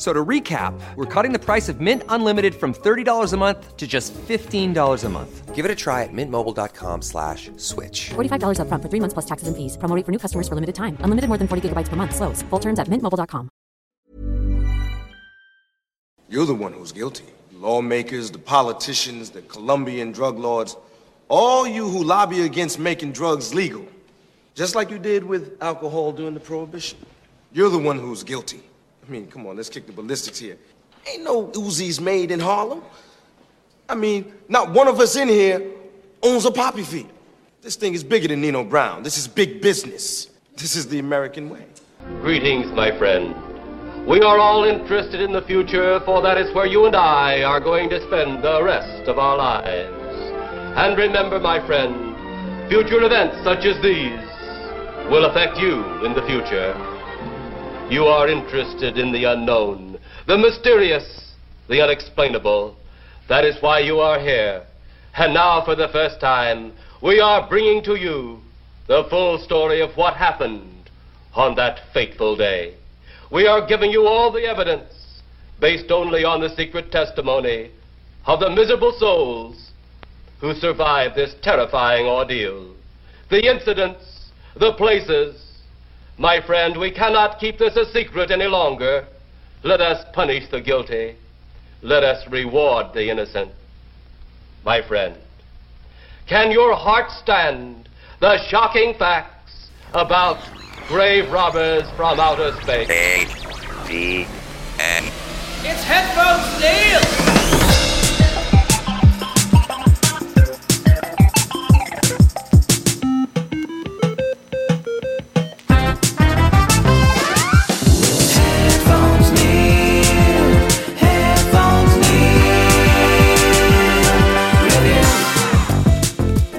So to recap, we're cutting the price of Mint Unlimited from $30 a month to just $15 a month. Give it a try at mintmobile.com slash switch. $45 upfront for three months plus taxes and fees. Promo rate for new customers for limited time. Unlimited more than 40 gigabytes per month. Slows. Full terms at mintmobile.com. You're the one who's guilty. Lawmakers, the politicians, the Colombian drug lords, all you who lobby against making drugs legal, just like you did with alcohol during the Prohibition. You're the one who's guilty. I mean, come on, let's kick the ballistics here. Ain't no Uzis made in Harlem. I mean, not one of us in here owns a poppy field. This thing is bigger than Nino Brown. This is big business. This is the American way. Greetings, my friend. We are all interested in the future, for that is where you and I are going to spend the rest of our lives. And remember, my friend, future events such as these will affect you in the future. You are interested in the unknown, the mysterious, the unexplainable. That is why you are here. And now, for the first time, we are bringing to you the full story of what happened on that fateful day. We are giving you all the evidence based only on the secret testimony of the miserable souls who survived this terrifying ordeal. The incidents, the places. My friend, we cannot keep this a secret any longer. Let us punish the guilty. Let us reward the innocent. My friend, can your heart stand the shocking facts about grave robbers from outer space? A D N. It's Headphones Neil!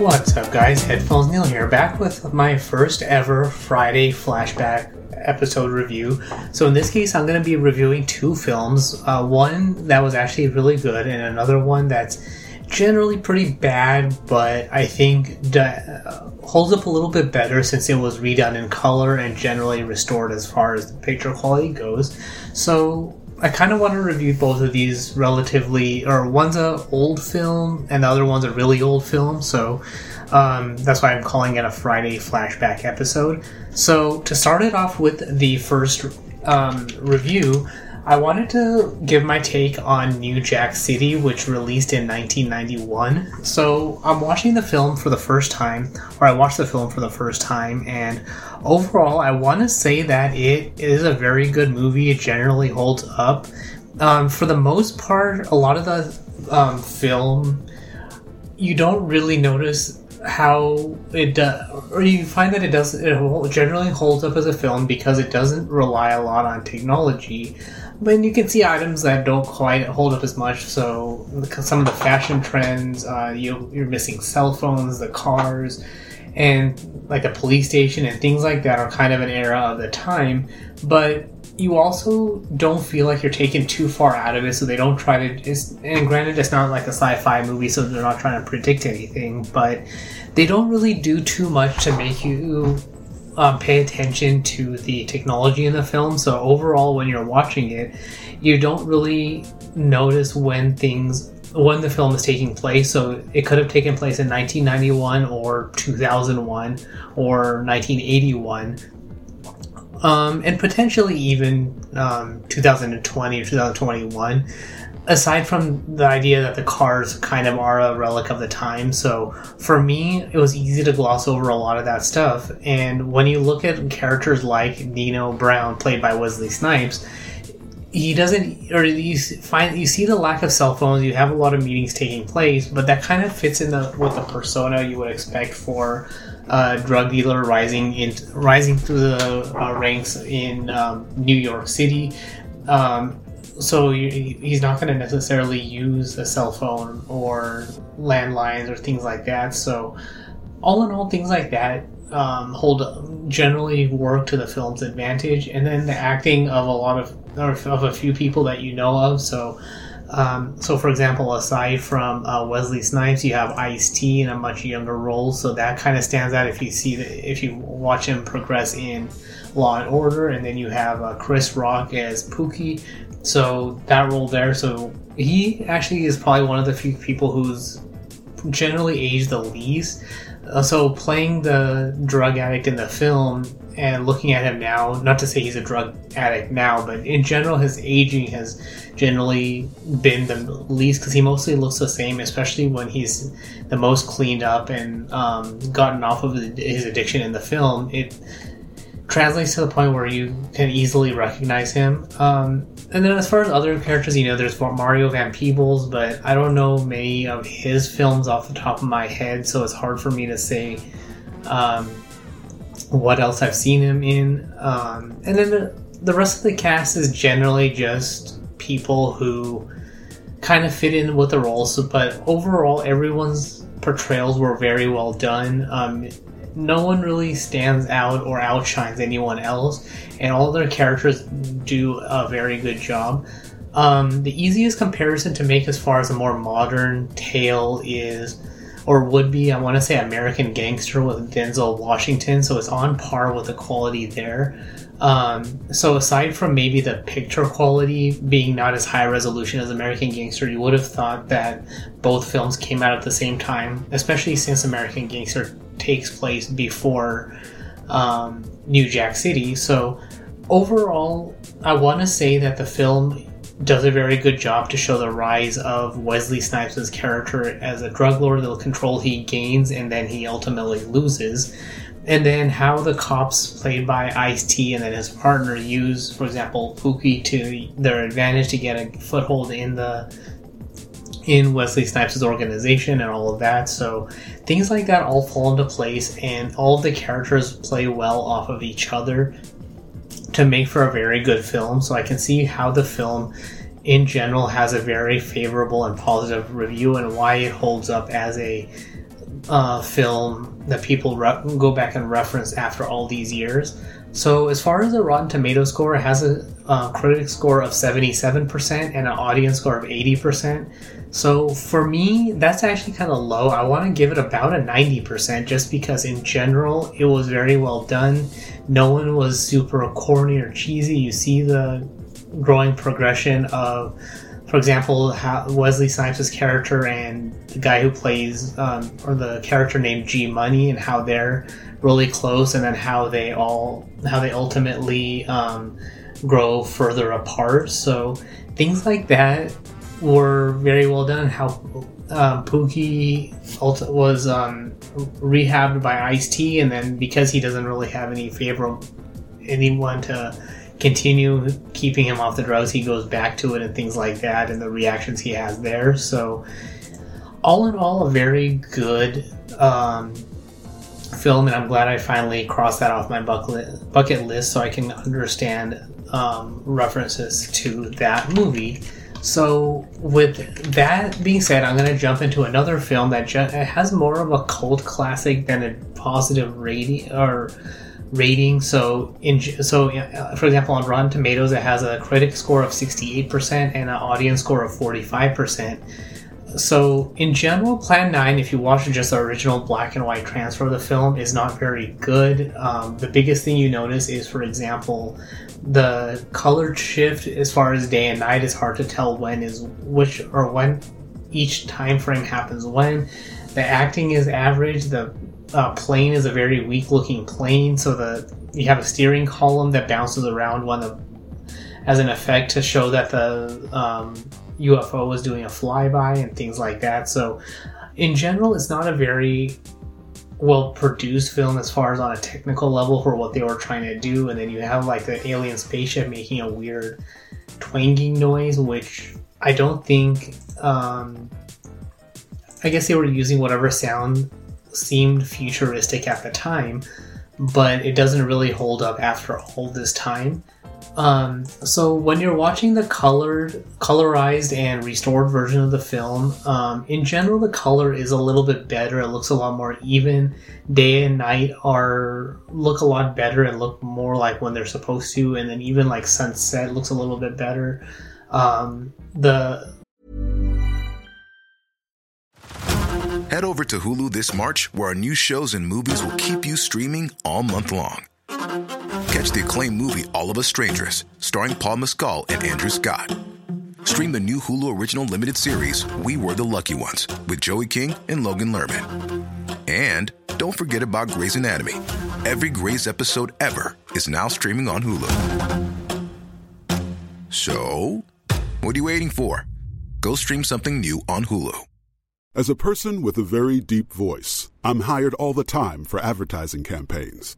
What's up, guys? Headphones Neil here, back with my first ever Friday flashback episode review. So, in this case, I'm going to be reviewing two films uh, one that was actually really good, and another one that's generally pretty bad, but I think uh, holds up a little bit better since it was redone in color and generally restored as far as the picture quality goes. So, I kind of want to review both of these relatively, or one's a old film and the other one's a really old film. So um, that's why I'm calling it a Friday flashback episode. So to start it off with the first um, review, I wanted to give my take on New Jack City, which released in 1991. So I'm watching the film for the first time, or I watched the film for the first time, and overall, I want to say that it is a very good movie. It generally holds up. Um, for the most part, a lot of the um, film, you don't really notice how it does, or you find that it does. It generally holds up as a film because it doesn't rely a lot on technology. But you can see items that don't quite hold up as much. So some of the fashion trends, uh, you, you're missing cell phones, the cars, and like a police station and things like that are kind of an era of the time. But you also don't feel like you're taken too far out of it, so they don't try to. And granted, it's not like a sci-fi movie, so they're not trying to predict anything, but they don't really do too much to make you um, pay attention to the technology in the film. So overall, when you're watching it, you don't really notice when things when the film is taking place. So it could have taken place in 1991 or 2001 or 1981. Um, and potentially even um, 2020 or 2021 aside from the idea that the cars kind of are a relic of the time, so for me, it was easy to gloss over a lot of that stuff. And when you look at characters like Nino Brown, played by Wesley Snipes, he doesn't, or you find you see the lack of cell phones. You have a lot of meetings taking place, but that kind of fits in the with the persona you would expect for a drug dealer rising in rising through the uh, ranks in um, New York City. Um, so he's not going to necessarily use a cell phone or landlines or things like that. So, all in all, things like that um, hold generally work to the film's advantage. And then the acting of a lot of or of a few people that you know of. So, um, so for example, aside from uh, Wesley Snipes, you have Ice T in a much younger role. So that kind of stands out if you see the, if you watch him progress in Law and Order, and then you have uh, Chris Rock as Pookie, so that role there, so he actually is probably one of the few people who's generally aged the least. Uh, so playing the drug addict in the film and looking at him now, not to say he's a drug addict now, but in general, his aging has generally been the least because he mostly looks the same, especially when he's the most cleaned up and um, gotten off of his addiction in the film. It translates to the point where you can easily recognize him. Um, and then as far as other characters, you know, there's Mario Van Peebles, but I don't know many of his films off the top of my head, so it's hard for me to say um, what else I've seen him in. Um, and then the, the rest of the cast is generally just people who kind of fit in with the roles, but overall, everyone's portrayals were very well done. Um, no one really stands out or outshines anyone else, and all their characters do a very good job. Um, the easiest comparison to make as far as a more modern tale is, or would be, I want to say American Gangster with Denzel Washington, so it's on par with the quality there. Um, so aside from maybe the picture quality being not as high resolution as American Gangster, you would have thought that both films came out at the same time, especially since American Gangster takes place before um, New Jack City. So overall, I want to say that the film does a very good job to show the rise of Wesley Snipes' character as a drug lord, the control he gains and then he ultimately loses. And then how the cops, played by Ice T, and then his partner use, for example, Pookie to their advantage to get a foothold in the in Wesley Snipes' organization and all of that. So things like that all fall into place, and all the characters play well off of each other to make for a very good film. So I can see how the film in general has a very favorable and positive review and why it holds up as a uh, film that people re- go back and reference after all these years. So, as far as the Rotten Tomato score, it has a uh, critic score of 77% and an audience score of 80%. So for me, that's actually kind of low. I want to give it about a 90% just because in general it was very well done. No one was super corny or cheesy. You see the growing progression of, for example, Wesley Snipes' character and the guy who plays, um, or the character named G Money, and how they're really close, and then how they all, how they ultimately um, grow further apart. So things like that were very well done. How um, Pookie was um, rehabbed by Ice T, and then because he doesn't really have any favor anyone to continue keeping him off the drugs, he goes back to it and things like that, and the reactions he has there. So, all in all, a very good um, film, and I'm glad I finally crossed that off my bucket bucket list so I can understand um, references to that movie. So, with that being said, I'm going to jump into another film that ju- has more of a cult classic than a positive rating or rating. So, in so uh, for example, on Rotten Tomatoes, it has a critic score of 68% and an audience score of 45%. so in general, Plan 9, if you watch just the original black and white transfer of the film, is not very good. Um, the biggest thing you notice is, for example, the color shift as far as day and night is hard to tell when is which or when each time frame happens when. The acting is average. The uh, plane is a very weak looking plane, so the you have a steering column that bounces around one the as an effect to show that the um, UFO was doing a flyby and things like that. So, in general, it's not a very well produced film as far as on a technical level for what they were trying to do. And then you have like the alien spaceship making a weird twanging noise, which I don't think. Um, I guess they were using whatever sound seemed futuristic at the time, but it doesn't really hold up after all this time. Um, so when you're watching the colored, colorized and restored version of the film, um, in general the color is a little bit better. It looks a lot more even. Day and night are look a lot better and look more like when they're supposed to, and then even like sunset looks a little bit better. Um, the Head over to Hulu this March, where our new shows and movies will keep you streaming all month long. Catch the acclaimed movie All of Us Strangers, starring Paul Mescal and Andrew Scott. Stream the new Hulu original limited series We Were the Lucky Ones with Joey King and Logan Lerman. And don't forget about Grey's Anatomy. Every Grey's episode ever is now streaming on Hulu. So, what are you waiting for? Go stream something new on Hulu. As a person with a very deep voice, I'm hired all the time for advertising campaigns.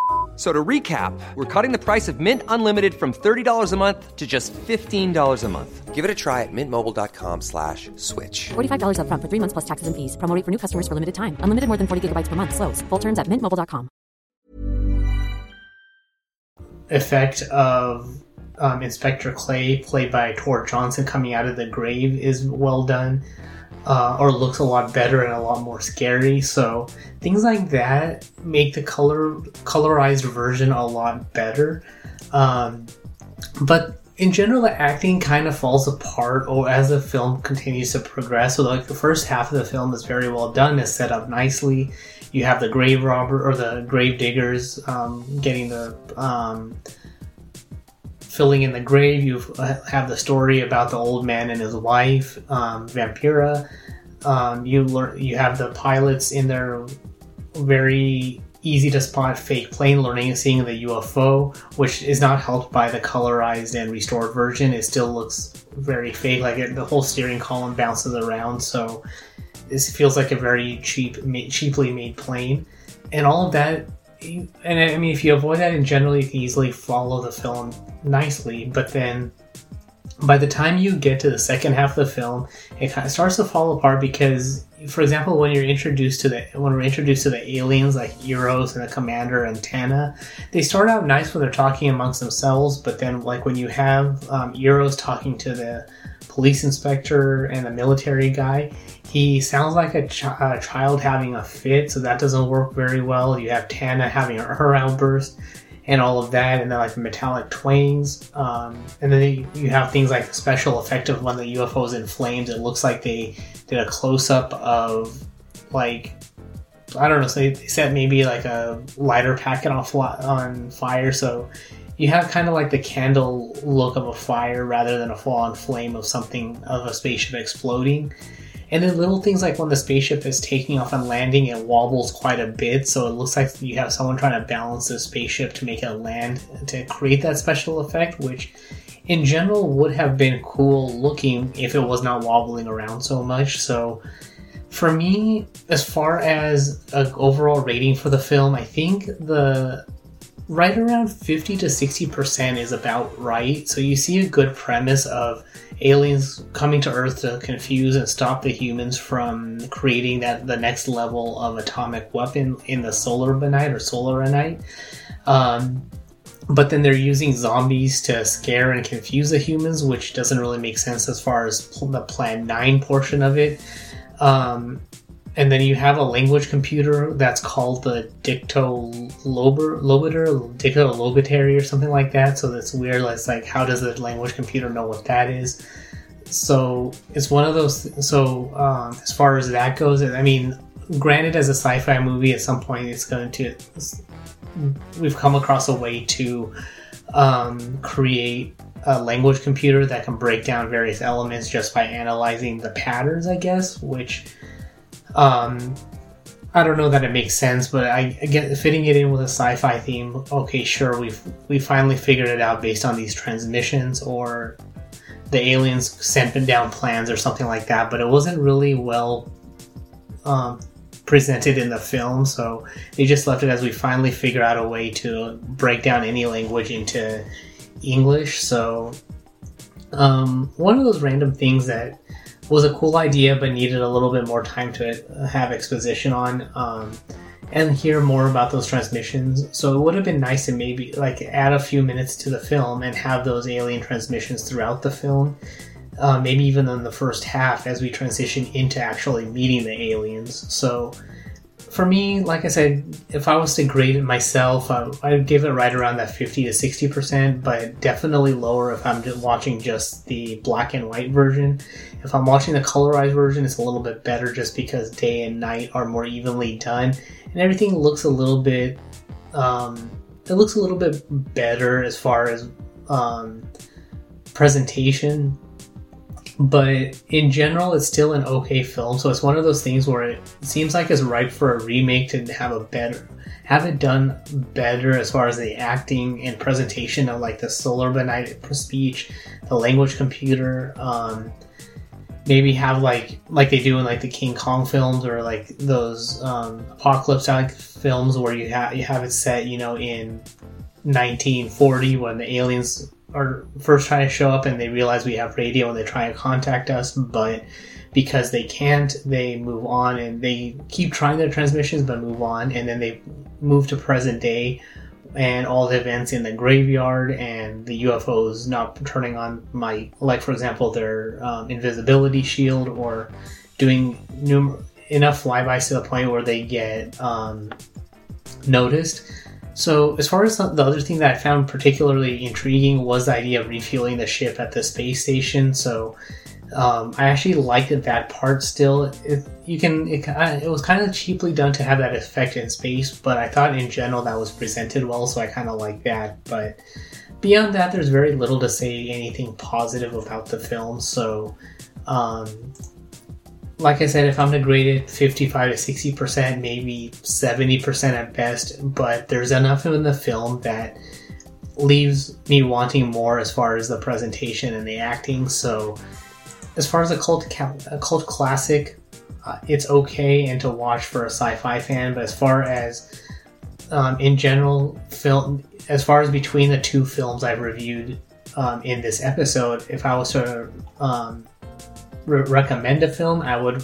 F- So to recap, we're cutting the price of Mint Unlimited from $30 a month to just $15 a month. Give it a try at mintmobile.com slash switch. $45 upfront for three months plus taxes and fees. Promo for new customers for limited time. Unlimited more than 40 gigabytes per month. Slows. Full terms at mintmobile.com. effect of um, Inspector Clay, played by Tor Johnson, coming out of the grave is well done, uh, or looks a lot better and a lot more scary. So things like that make the color colorized version a lot better. Um, but in general, the acting kind of falls apart or as the film continues to progress. So like the first half of the film is very well done, is set up nicely. You have the grave robber or the grave diggers um, getting the um, filling in the grave. You have the story about the old man and his wife, um, Vampira. Um, you learn. You have the pilots in their very easy to spot fake plane learning seeing the UFO, which is not helped by the colorized and restored version. It still looks very fake. Like it, the whole steering column bounces around, so this feels like a very cheap, ma- cheaply made plane, and all of that. And I mean, if you avoid that in general, you can easily follow the film nicely. But then by the time you get to the second half of the film, it kind of starts to fall apart because, for example, when you're introduced to the when we're introduced to the aliens like Eros and the Commander and Tana, they start out nice when they're talking amongst themselves, but then like when you have um, Eros talking to the police inspector and the military guy, he sounds like a, ch- a child having a fit, so that doesn't work very well. You have Tana having her outburst and all of that, and then like metallic twangs, um, and then you have things like the special effect of when the UFO is in flames. It looks like they did a close up of like I don't know. So they set maybe like a lighter packet on fly, on fire, so you have kind of like the candle look of a fire rather than a full on flame of something of a spaceship exploding. And then little things like when the spaceship is taking off and landing, it wobbles quite a bit, so it looks like you have someone trying to balance the spaceship to make it land to create that special effect, which in general would have been cool looking if it was not wobbling around so much. So for me, as far as an overall rating for the film, I think the right around 50 to 60% is about right. So you see a good premise of aliens coming to Earth to confuse and stop the humans from creating that the next level of atomic weapon in the solar benite or solaranite. Um, but then they're using zombies to scare and confuse the humans, which doesn't really make sense as far as the Plan 9 portion of it. Um, and then you have a language computer that's called the Dicto Lobiter, Dicto Lobitary or something like that. So that's weird. It's like, how does the language computer know what that is? So it's one of those. So um, as far as that goes, I mean, granted, as a sci-fi movie, at some point it's going to. We've come across a way to um, create a language computer that can break down various elements just by analyzing the patterns, I guess, which um, I don't know that it makes sense, but I again fitting it in with a sci-fi theme. Okay, sure, we've we finally figured it out based on these transmissions, or the aliens sent down plans or something like that. But it wasn't really well um, presented in the film, so they just left it as we finally figure out a way to break down any language into English. So um, one of those random things that was a cool idea, but needed a little bit more time to have exposition on um, and hear more about those transmissions. So it would have been nice to maybe like add a few minutes to the film and have those alien transmissions throughout the film. Uh, maybe even in the first half as we transition into actually meeting the aliens. So for me, like I said, if I was to grade it myself, I, I'd give it right around that 50 to 60%, but definitely lower if I'm just watching just the black and white version. If I'm watching the colorized version, it's a little bit better just because day and night are more evenly done, and everything looks a little bit, um, it looks a little bit better as far as um, presentation. But in general it's still an okay film so it's one of those things where it seems like it's ripe for a remake to have a better have it done better as far as the acting and presentation of like the solar benite speech the language computer um, maybe have like like they do in like the king kong films or like those um, apocalypse like films where you have you have it set you know in 1940 when the aliens are first trying to show up and they realize we have radio and they try and contact us, but because they can't, they move on and they keep trying their transmissions but move on, and then they move to present day and all the events in the graveyard and the UFOs not turning on my like for example their um, invisibility shield or doing num- enough flybys to the point where they get um, noticed so, as far as the other thing that I found particularly intriguing was the idea of refueling the ship at the space station. So, um, I actually liked that part. Still, it, you can it, it was kind of cheaply done to have that effect in space, but I thought in general that was presented well, so I kind of like that. But beyond that, there's very little to say anything positive about the film. So, um, like I said, if I'm to grade it 55 to 60%, maybe 70% at best, but there's enough in the film that leaves me wanting more as far as the presentation and the acting. So, as far as a cult, a cult classic, uh, it's okay and to watch for a sci-fi fan. But as far as um, in general film, as far as between the two films I've reviewed, um, in this episode, if I was to um, re- recommend a film, I would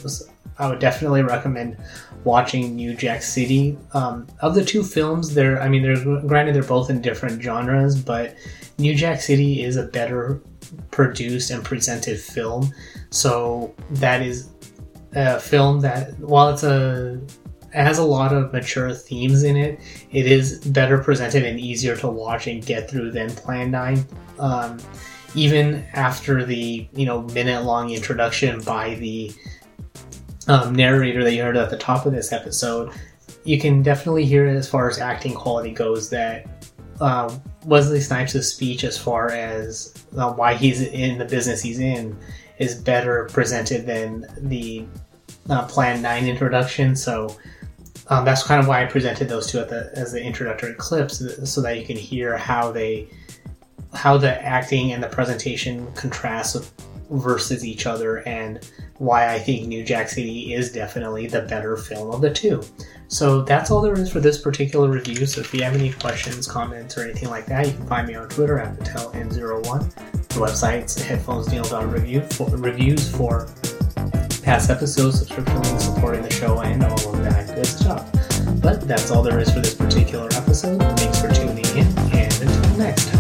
I would definitely recommend watching New Jack City. Um, of the two films, they're I mean they're granted they're both in different genres, but New Jack City is a better produced and presented film. So that is a film that while it's a it has a lot of mature themes in it. It is better presented and easier to watch and get through than Plan 9. Um, even after the you know minute long introduction by the um, narrator that you heard at the top of this episode, you can definitely hear it as far as acting quality goes that uh, Wesley Snipes' speech as far as uh, why he's in the business he's in is better presented than the uh, Plan 9 introduction. So um, that's kind of why I presented those two the, as the introductory clips, so that you can hear how they, how the acting and the presentation contrast versus each other, and why I think New Jack City is definitely the better film of the two. So that's all there is for this particular review. So if you have any questions, comments, or anything like that, you can find me on Twitter at PatelN01. The website's headphonesneil.review for reviews for past episodes, subscription links, supporting the show, and all of that good stuff. But that's all there is for this particular episode. Thanks for tuning in, and until next time.